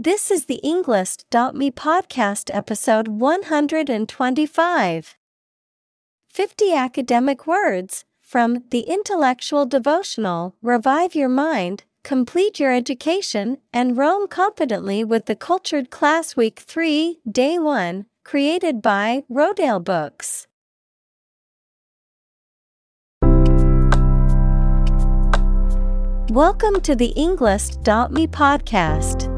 This is the Englist.me podcast episode 125. 50 academic words from the intellectual devotional Revive Your Mind, Complete Your Education, and Roam Confidently with the Cultured Class Week 3, Day 1, created by Rodale Books. Welcome to the Englist.me podcast.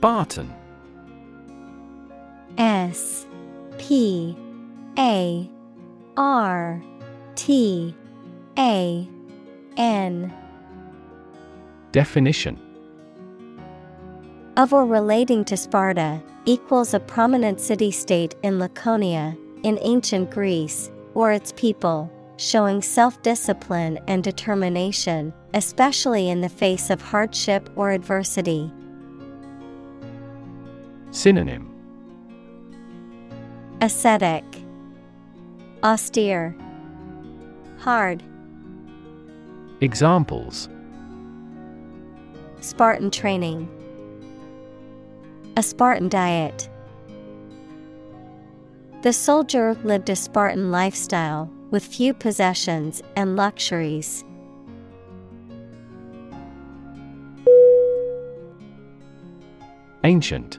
Spartan. S P A R T A N. Definition. Of or relating to Sparta equals a prominent city state in Laconia in ancient Greece or its people, showing self discipline and determination, especially in the face of hardship or adversity. Synonym. Ascetic, Austere, Hard, Examples. Spartan training, a Spartan diet. The soldier lived a Spartan lifestyle with few possessions and luxuries. Ancient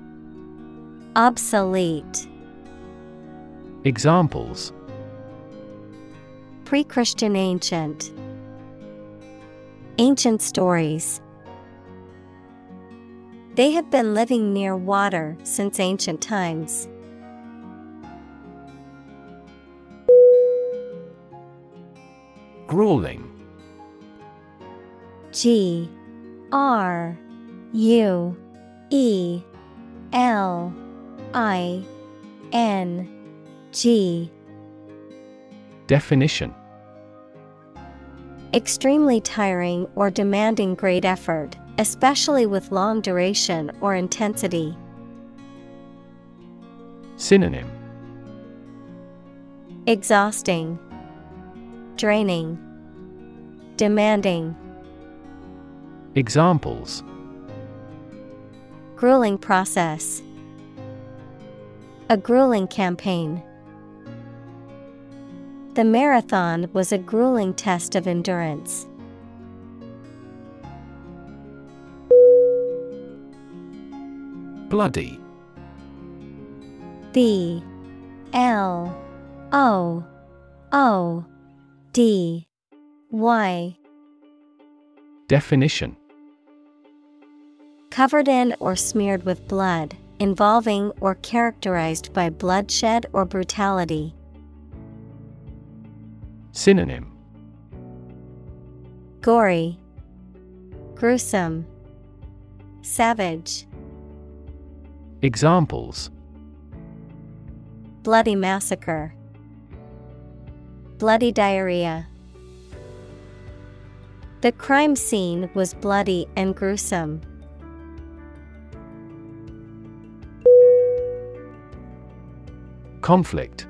Obsolete. Examples Pre Christian ancient. Ancient stories. They have been living near water since ancient times. Grueling G R U E L I N G Definition Extremely tiring or demanding great effort, especially with long duration or intensity. Synonym Exhausting, Draining, Demanding. Examples Grueling process. A grueling campaign. The marathon was a grueling test of endurance. Bloody B L O O D Y Definition Covered in or smeared with blood, involving or characterized by bloodshed or brutality. Synonym Gory, Gruesome, Savage. Examples Bloody massacre. Bloody diarrhea. The crime scene was bloody and gruesome. Conflict.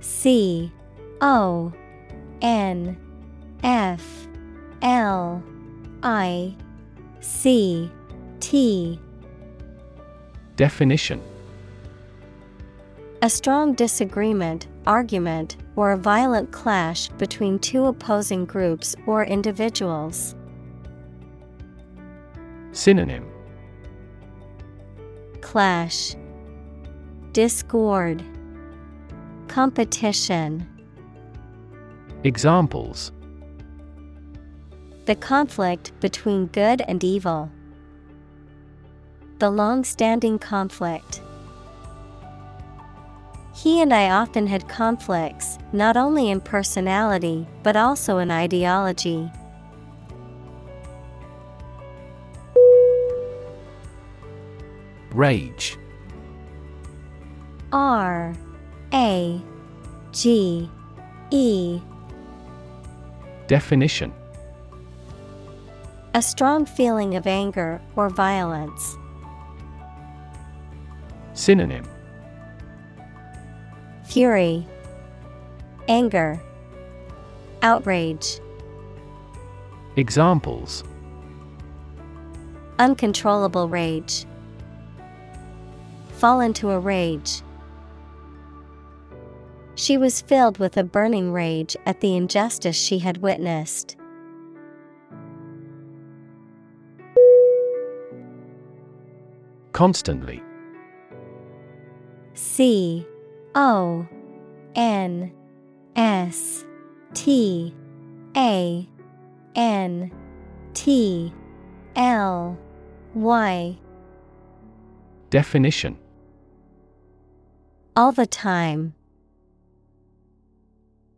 C O N F L I C T. Definition. A strong disagreement, argument, or a violent clash between two opposing groups or individuals. Synonym. Clash Discord Competition Examples The conflict between good and evil. The long standing conflict. He and I often had conflicts, not only in personality, but also in ideology. Rage R A G E. Definition. A strong feeling of anger or violence. Synonym. Fury, Anger, Outrage, Examples. Uncontrollable rage. Fall into a rage. She was filled with a burning rage at the injustice she had witnessed. Constantly C O N S T A N T L Y Definition All the time.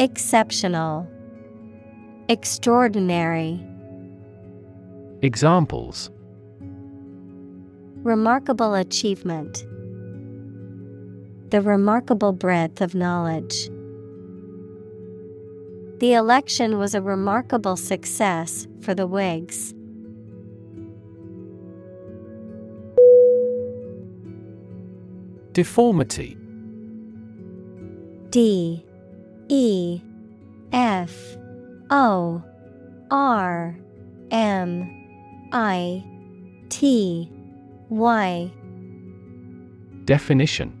Exceptional. Extraordinary. Examples Remarkable achievement. The remarkable breadth of knowledge. The election was a remarkable success for the Whigs. Deformity D E F O R M I T Y. Definition.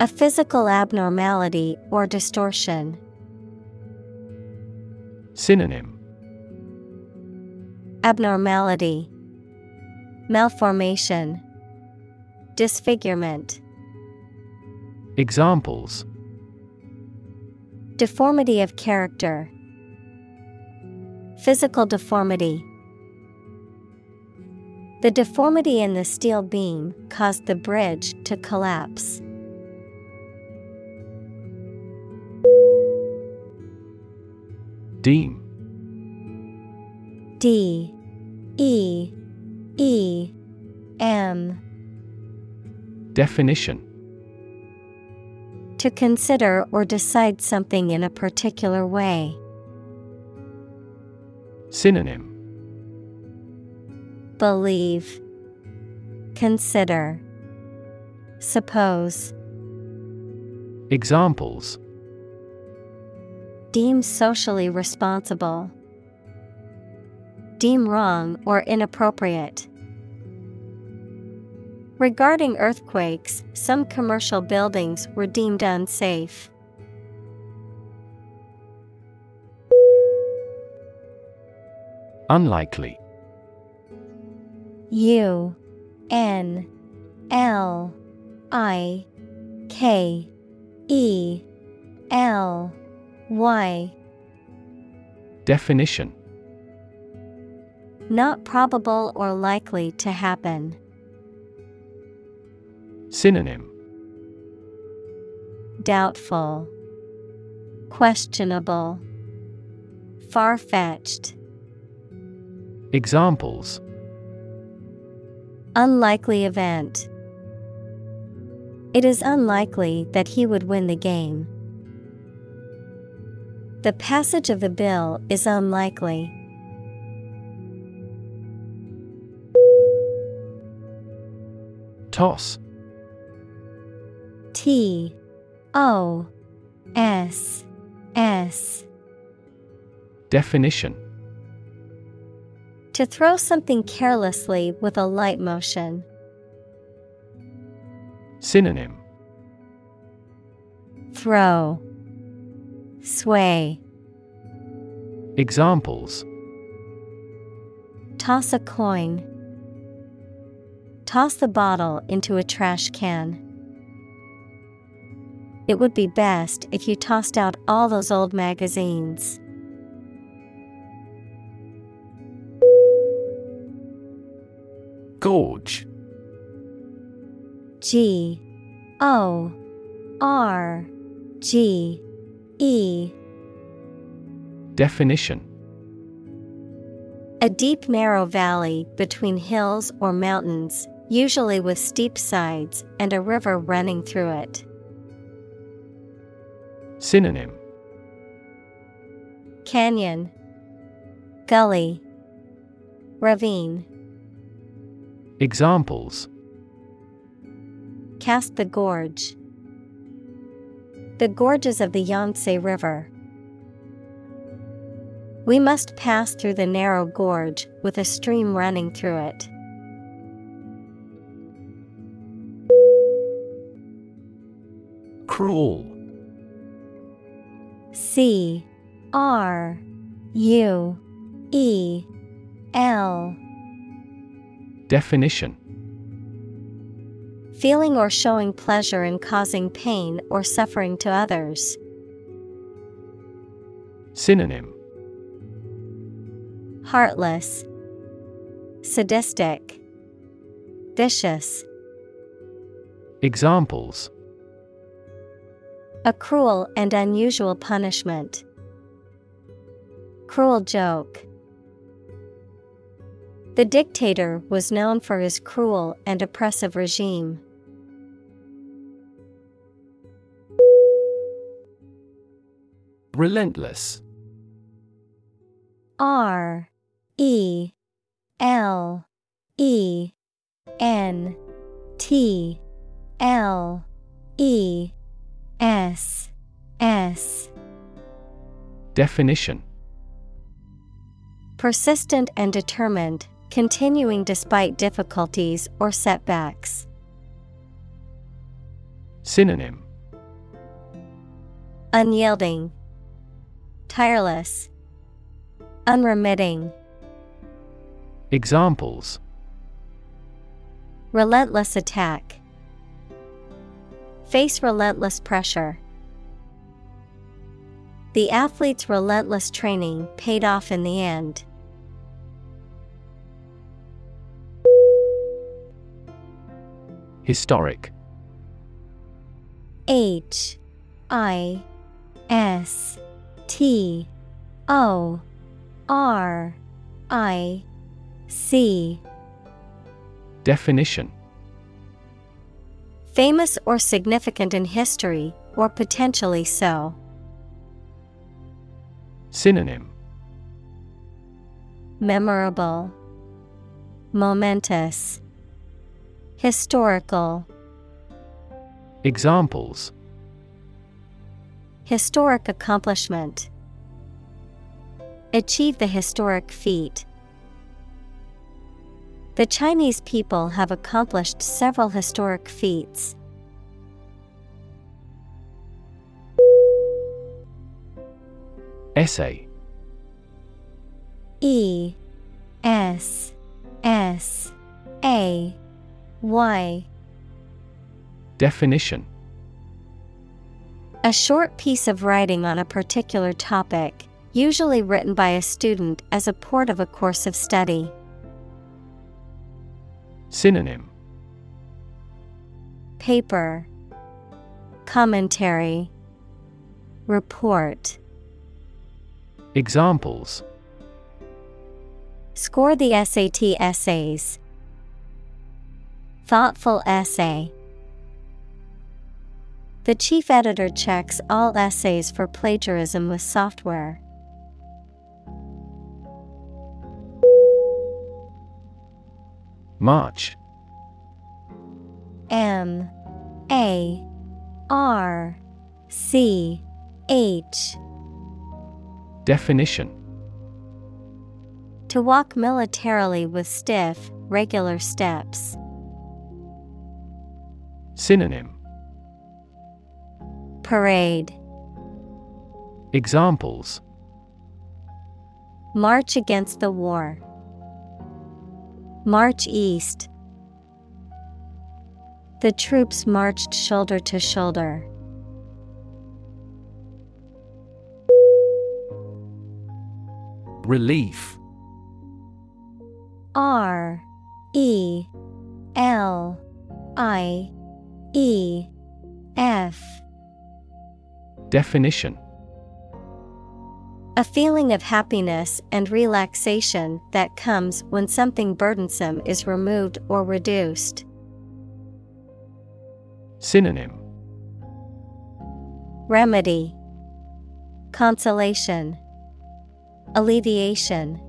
A physical abnormality or distortion. Synonym. Abnormality, Malformation, Disfigurement. Examples Deformity of character. Physical deformity. The deformity in the steel beam caused the bridge to collapse. Deem D E E M Definition To consider or decide something in a particular way. Synonym Believe, Consider, Suppose. Examples Deem socially responsible. Deem wrong or inappropriate. Regarding earthquakes, some commercial buildings were deemed unsafe. Unlikely. U N L I K E L Y. Definition Not probable or likely to happen. Synonym Doubtful, Questionable, Far fetched. Examples Unlikely event. It is unlikely that he would win the game. The passage of the bill is unlikely. Toss T O S S Definition To throw something carelessly with a light motion. Synonym Throw Sway Examples Toss a coin. Toss the bottle into a trash can. It would be best if you tossed out all those old magazines. Gorge. G. O. R. G. E. Definition. A deep narrow valley between hills or mountains, usually with steep sides and a river running through it. Synonym Canyon Gully Ravine Examples Cast the gorge. The gorges of the Yangtze River. We must pass through the narrow gorge with a stream running through it. Crawl C R U E L Definition. Feeling or showing pleasure in causing pain or suffering to others. Synonym. Heartless, Sadistic, Vicious. Examples A cruel and unusual punishment. Cruel joke. The dictator was known for his cruel and oppressive regime. Relentless R E L E N T L E S S. Definition. Persistent and determined, continuing despite difficulties or setbacks. Synonym. Unyielding, Tireless, Unremitting, Examples. Relentless attack. Face relentless pressure. The athlete's relentless training paid off in the end. Historic H I S T O R I C Definition Famous or significant in history, or potentially so. Synonym Memorable, Momentous, Historical. Examples Historic accomplishment. Achieve the historic feat. The Chinese people have accomplished several historic feats. Essay E S S A Y Definition A short piece of writing on a particular topic, usually written by a student as a part of a course of study. Synonym Paper Commentary Report Examples Score the SAT essays. Thoughtful essay. The chief editor checks all essays for plagiarism with software. March M A R C H Definition To walk militarily with stiff, regular steps. Synonym Parade. Examples March against the war. March east. The troops marched shoulder to shoulder. Relief R E L I E F Definition A feeling of happiness and relaxation that comes when something burdensome is removed or reduced. Synonym. Remedy. Consolation. Alleviation.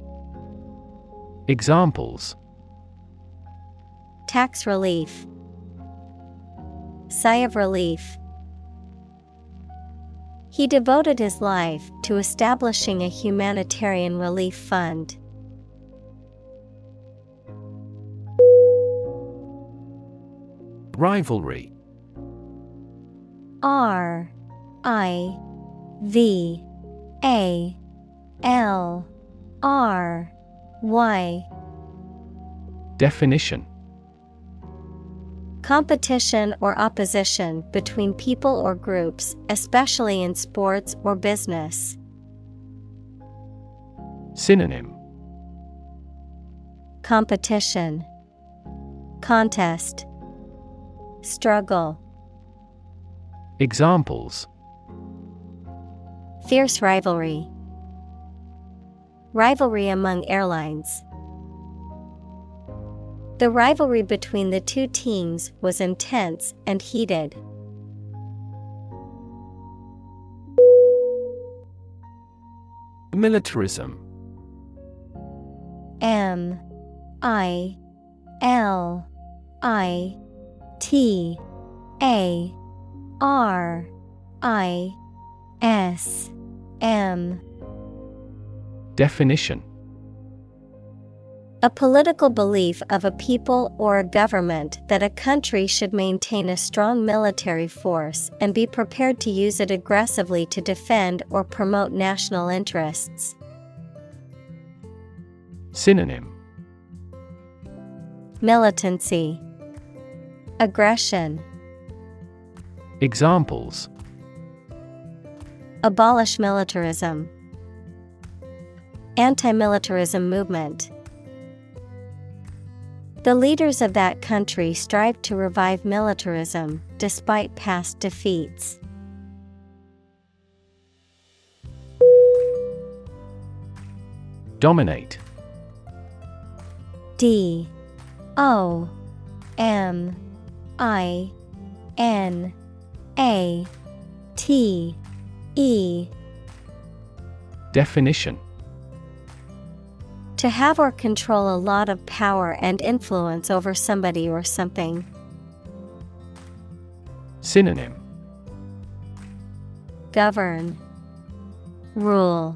Examples. Tax relief. Sigh of relief. He devoted his life to establishing a humanitarian relief fund. Rivalry. R I V A L R Y. Definition Competition or opposition between people or groups, especially in sports or business. Synonym. Competition. Contest. Struggle. Examples. Fierce rivalry. Rivalry among airlines. The rivalry between the two teams was intense and heated. Militarism. M I L I T A R I S M. Definition A political belief of a people or a government that a country should maintain a strong military force and be prepared to use it aggressively to defend or promote national interests. Synonym. Militancy, Aggression, Examples. Abolish militarism, Anti militarism movement. The leaders of that country strive to revive militarism despite past defeats. Dominate. D. O. M. I. N. A. T. E. Definition To have or control a lot of power and influence over somebody or something. Synonym Govern, Rule,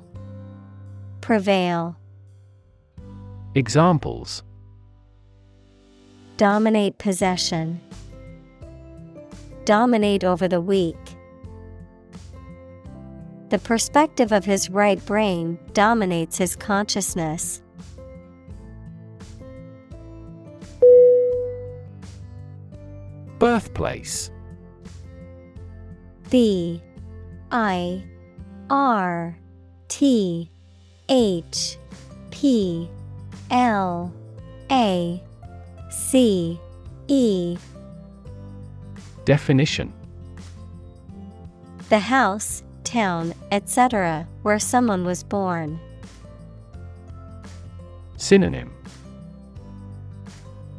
Prevail. Examples Dominate possession. Dominate over the weak. The perspective of his right brain dominates his consciousness. Birthplace B I R T H P L A C E Definition The house, town, etc., where someone was born. Synonym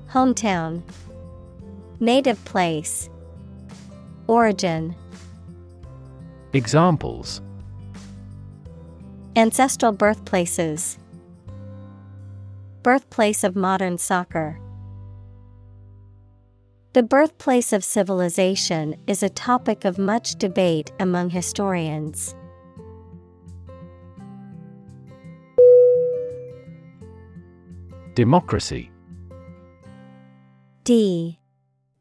Hometown Native place. Origin. Examples. Ancestral birthplaces. Birthplace of modern soccer. The birthplace of civilization is a topic of much debate among historians. Democracy. D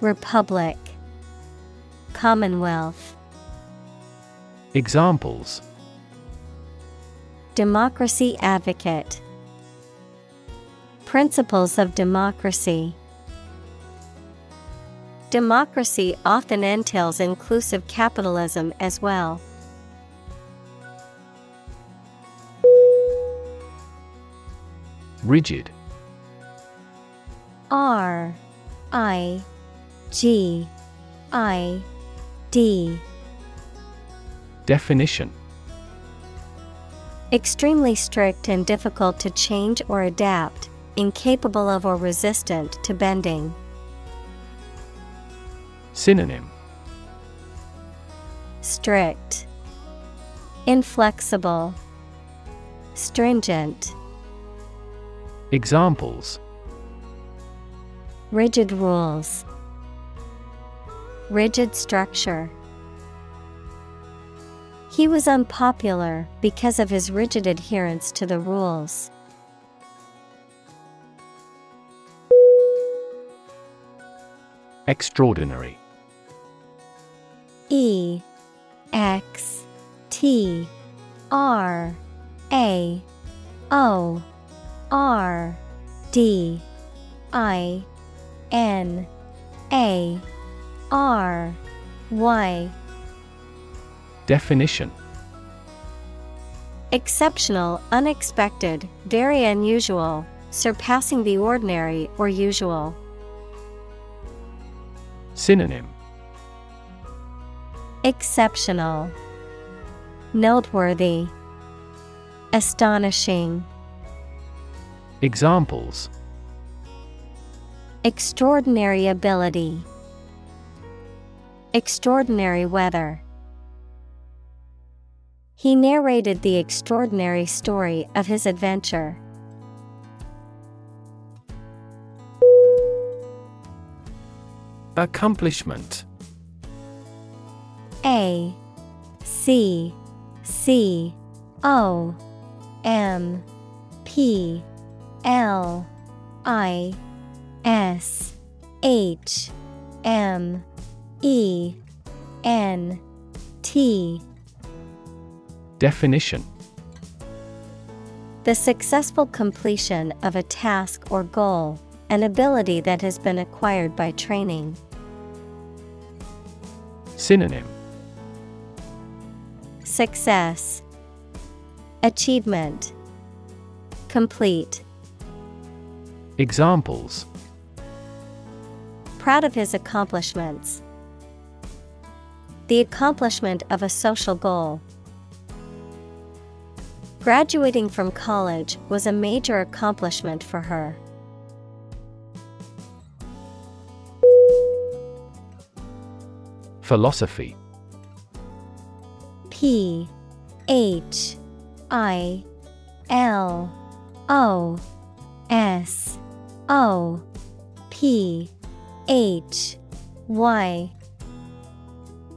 Republic, Commonwealth. Examples Democracy advocate, Principles of democracy. Democracy often entails inclusive capitalism as well. Rigid R I G I D. Definition. Extremely strict and difficult to change or adapt, incapable of or resistant to bending. Synonym. Strict, Inflexible, Stringent. Examples. Rigid rules, Rigid structure. He was unpopular because of his rigid adherence to the rules. Extraordinary E X T R A O R D I N A R Y. Definition. Exceptional, unexpected, very unusual, surpassing the ordinary or usual. Synonym. Exceptional, Noteworthy, Astonishing, Examples. Extraordinary ability, Extraordinary weather. He narrated the extraordinary story of his adventure. Accomplishment A C C O M P L I S H M E N T Definition The successful completion of a task or goal, an ability that has been acquired by training. Synonym Success, Achievement, Complete. Examples Proud of his accomplishments. The accomplishment of a social goal. Graduating from college was a major accomplishment for her. Philosophy P H I L O S O P H Y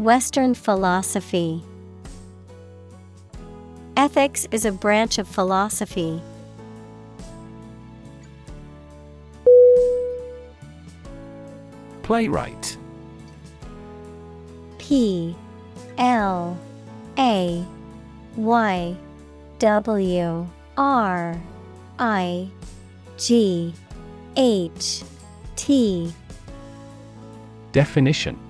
Western Philosophy. Ethics is a branch of philosophy. Playwright P L A Y W R I G H T Definition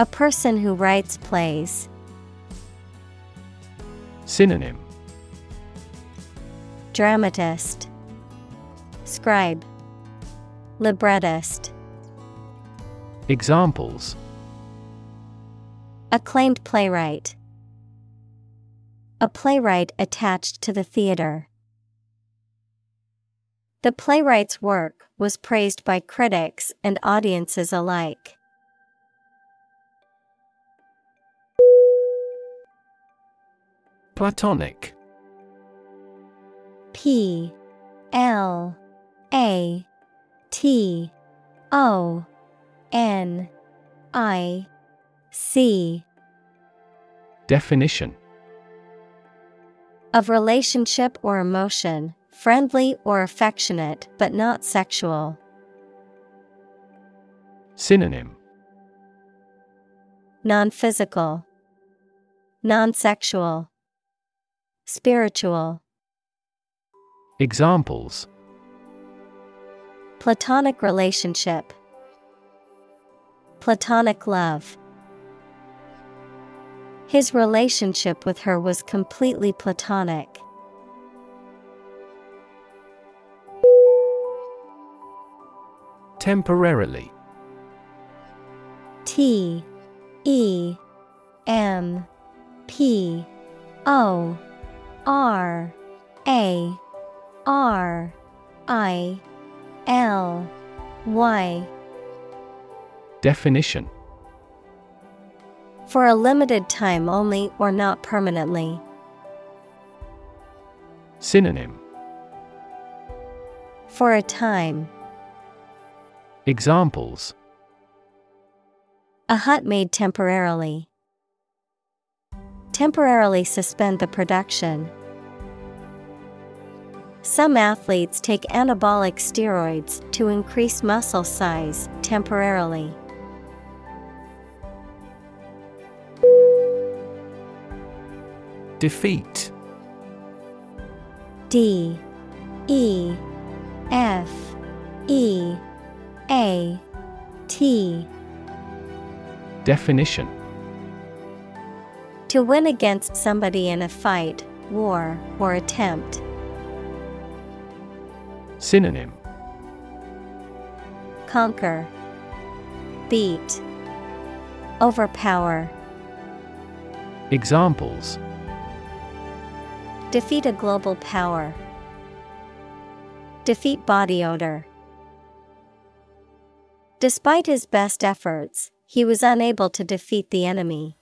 A person who writes plays. Synonym Dramatist, Scribe, Librettist. Examples Acclaimed playwright. A playwright attached to the theater. The playwright's work was praised by critics and audiences alike. Platonic. P L A T O N I C. Definition. Of relationship or emotion, friendly or affectionate but not sexual. Synonym. Non physical, non sexual, spiritual. Examples Platonic relationship, Platonic love. His relationship with her was completely platonic. Temporarily T E M P O R A R I L Y Definition For a limited time only or not permanently. Synonym For a time. Examples A hut made temporarily. Temporarily suspend the production. Some athletes take anabolic steroids to increase muscle size temporarily. Defeat D E F E A T Definition To win against somebody in a fight, war, or attempt. Synonym Conquer, Beat, Overpower. Examples Defeat a global power. Defeat body odor. Despite his best efforts, he was unable to defeat the enemy.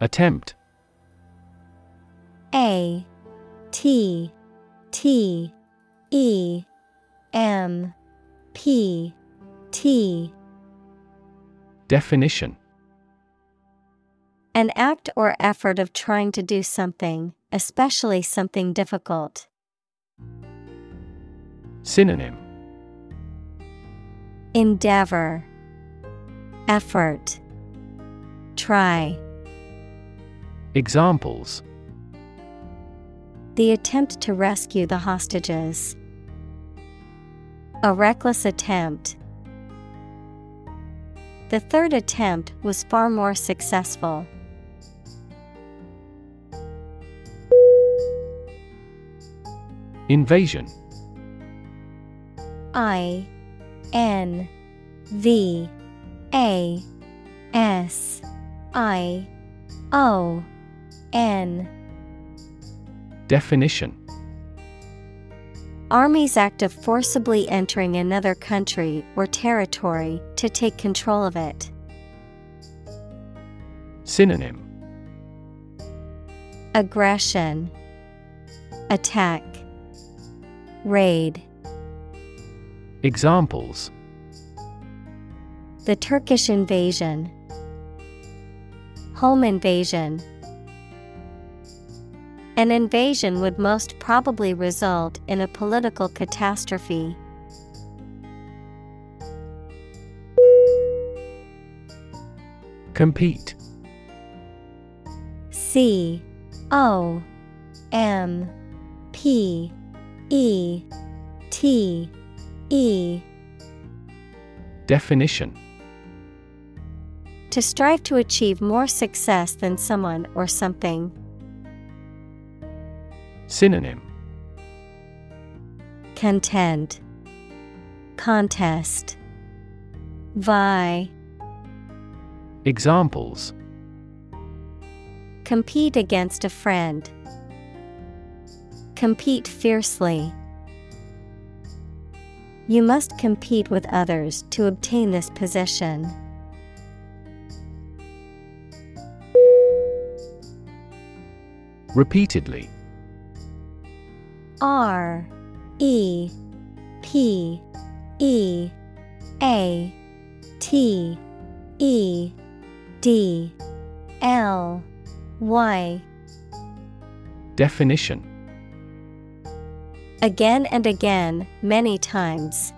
Attempt. A T T E M P T. Definition. An act or effort of trying to do something, especially something difficult. Synonym. Endeavor, Effort, Try. Examples The attempt to rescue the hostages. A reckless attempt. The third attempt was far more successful. Invasion I N V A S I O N. Definition. Armies act of forcibly entering another country or territory to take control of it. Synonym. Aggression, Attack, Raid. Examples. The Turkish invasion, Home invasion. An invasion would most probably result in a political catastrophe. Compete C O M P E T E Definition To strive to achieve more success than someone or something. Synonym Contend Contest Vie Examples Compete against a friend. Compete fiercely. You must compete with others to obtain this position. Repeatedly R E P E A T E D L Y Definition Again and again, many times.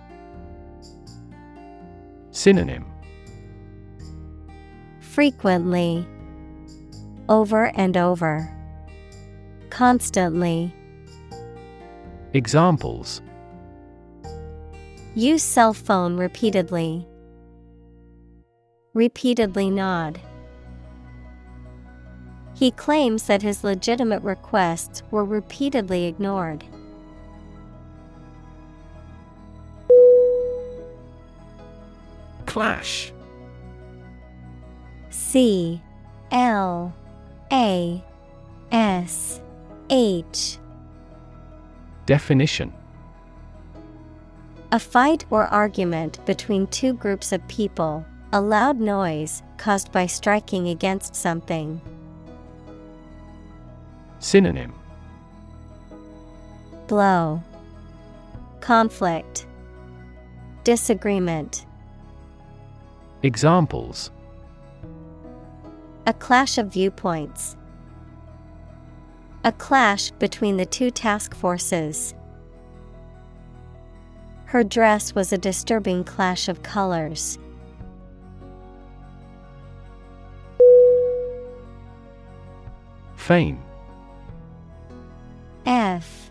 Synonym Frequently. Over and over. Constantly. Examples. Use cell phone repeatedly. Repeatedly nod. He claims that his legitimate requests were repeatedly ignored. Clash. C. L. A. S. H Definition A fight or argument between two groups of people, a loud noise caused by striking against something. Synonym Blow, Conflict, Disagreement. Examples A clash of viewpoints. A clash between the two task forces. Her dress was a disturbing clash of colors. Fame F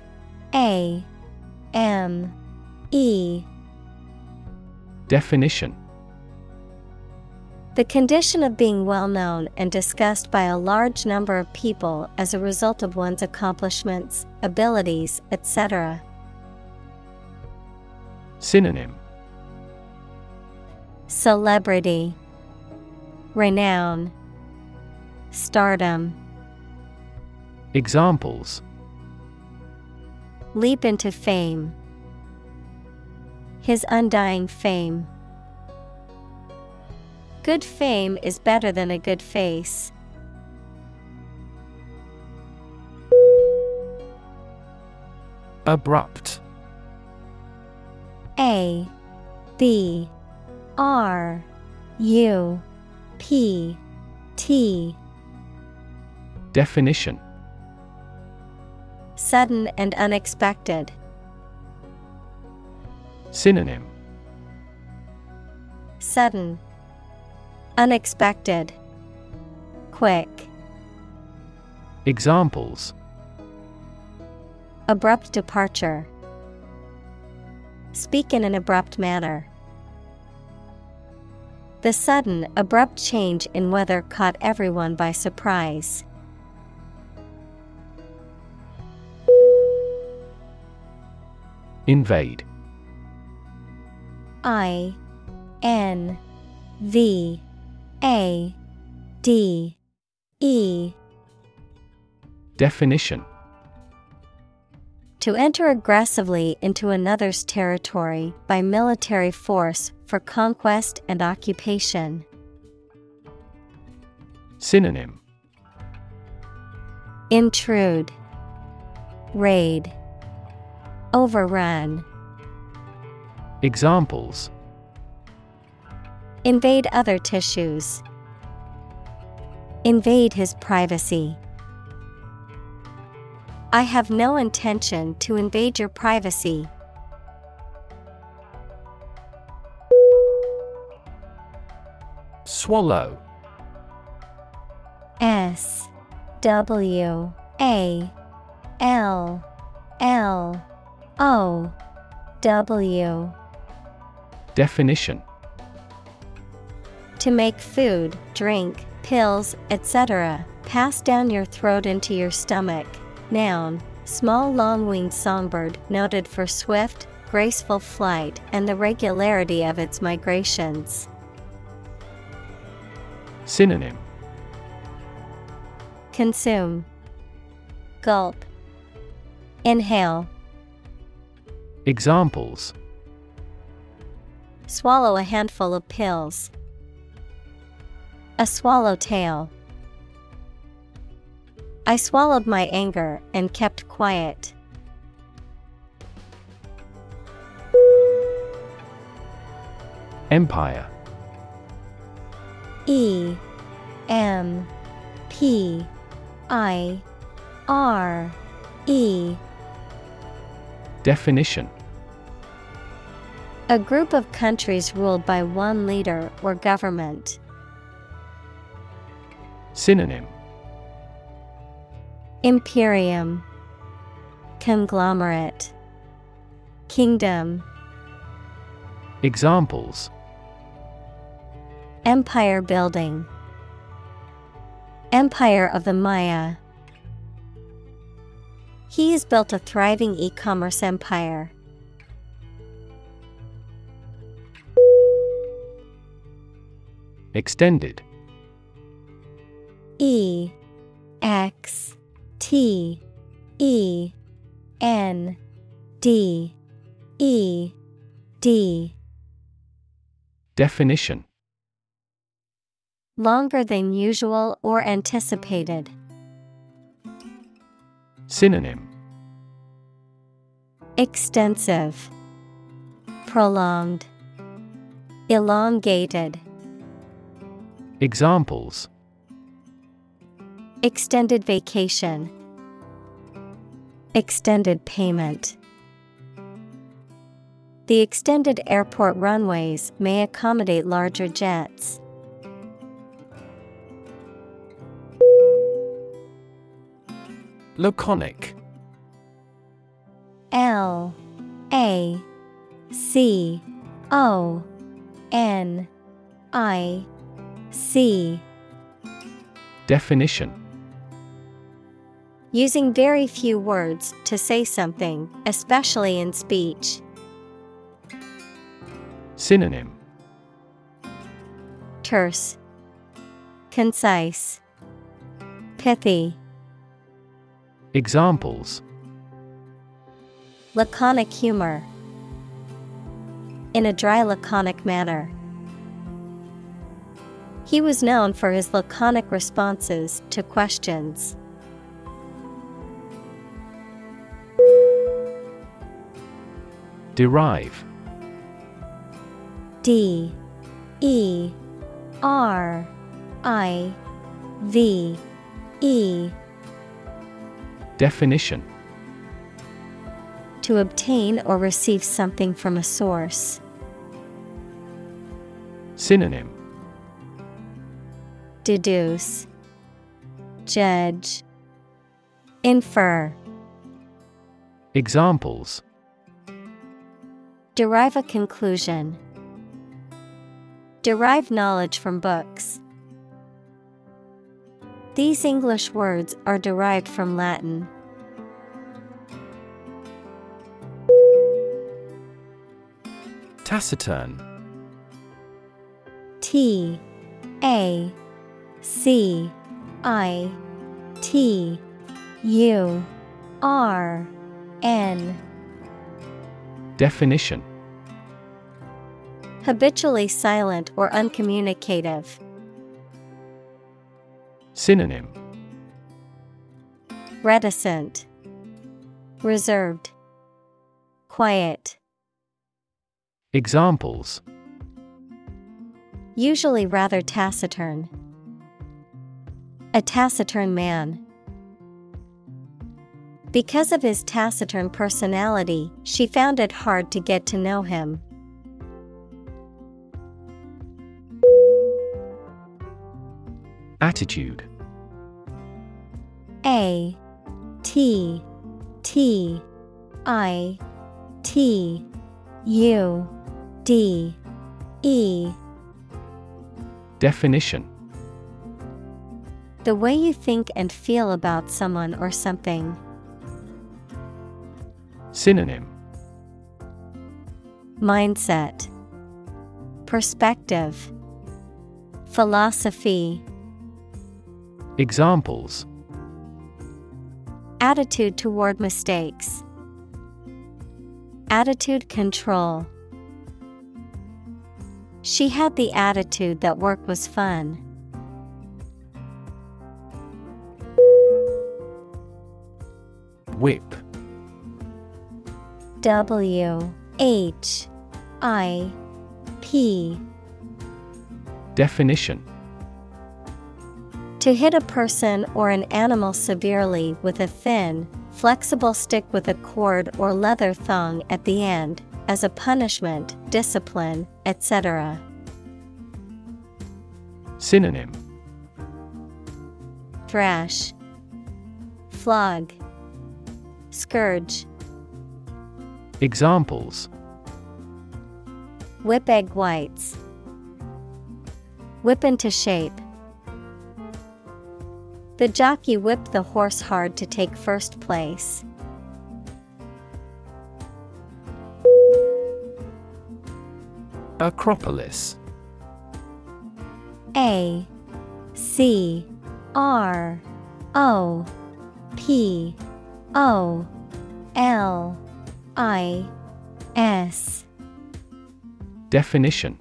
A M E Definition The condition of being well known and discussed by a large number of people as a result of one's accomplishments, abilities, etc. Synonym Celebrity, Renown, Stardom. Examples Leap into fame. His undying fame. Good fame is better than a good face. Abrupt. A B R U P T. Definition. Sudden and unexpected. Synonym. Sudden, Unexpected, Quick. Examples Abrupt departure. speak in an abrupt manner. The sudden, abrupt change in weather caught everyone by surprise. Invade I N V A D E. Definition. To enter aggressively into another's territory by military force for conquest and occupation. Synonym. Intrude, Raid, Overrun. Examples Invade other tissues. Invade his privacy. I have no intention to invade your privacy. Swallow S W A L L O W Definition To make food, drink, pills, etc., pass down your throat into your stomach. Noun, small long winged songbird noted for swift, graceful flight and the regularity of its migrations. Synonym Consume, Gulp, Inhale, Examples Swallow a handful of pills. A swallowtail. I swallowed my anger and kept quiet. Empire E M P I R E Definition A group of countries ruled by one leader or government. Synonym. Imperium. Conglomerate. Kingdom. Examples. Empire building. Empire of the Maya. He has built a thriving e-commerce empire. Extended E X T E N D E D. Definition. Longer than usual or anticipated. Synonym. Extensive, Prolonged, Elongated. Examples Extended vacation. Extended payment. The extended airport runways may accommodate larger jets. Laconic L A C O N I C Definition Using very few words to say something, especially in speech. Synonym Terse, Concise, Pithy, Examples Laconic humor. In a dry, laconic manner. He was known for his laconic responses to questions. Derive. D E R I V E. Definition. To obtain or receive something from a source. Synonym. Deduce, Judge, Infer. Examples Derive a conclusion. Derive knowledge from books. These English words are derived from Latin. Taciturn. T A C I T U R N Definition Habitually silent or uncommunicative. Synonym Reticent, Reserved, Quiet. Examples Usually rather taciturn. A taciturn man. Because of his taciturn personality, she found it hard to get to know him. Attitude A T T I T U D E Definition The way you think and feel about someone or something. Synonym Mindset Perspective Philosophy Examples Attitude toward mistakes. Attitude control. She had the attitude that work was fun. Whip W H I P. Definition. To hit a person or an animal severely with a thin, flexible stick with a cord or leather thong at the end, as a punishment, discipline, etc. Synonym. Thrash, Flog, Scourge, Examples Whip egg whites, Whip into shape. The jockey whipped the horse hard to take first place. Acropolis A C R O P O L I S. Definition.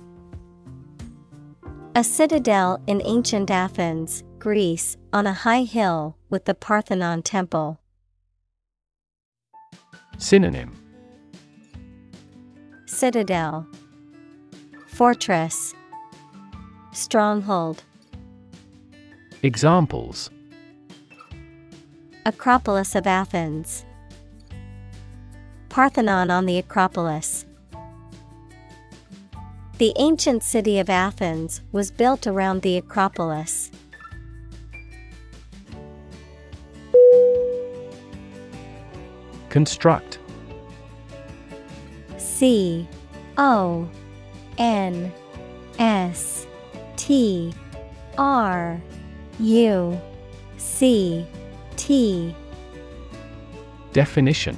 A citadel in ancient Athens, Greece, on a high hill with the Parthenon temple. Synonym. Citadel. Fortress. Stronghold. Examples. Acropolis of Athens Parthenon on the Acropolis. The ancient city of Athens was built around the Acropolis. Construct. C O N S T R U C T. Definition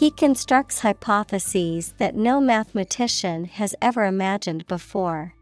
He constructs hypotheses that no mathematician has ever imagined before.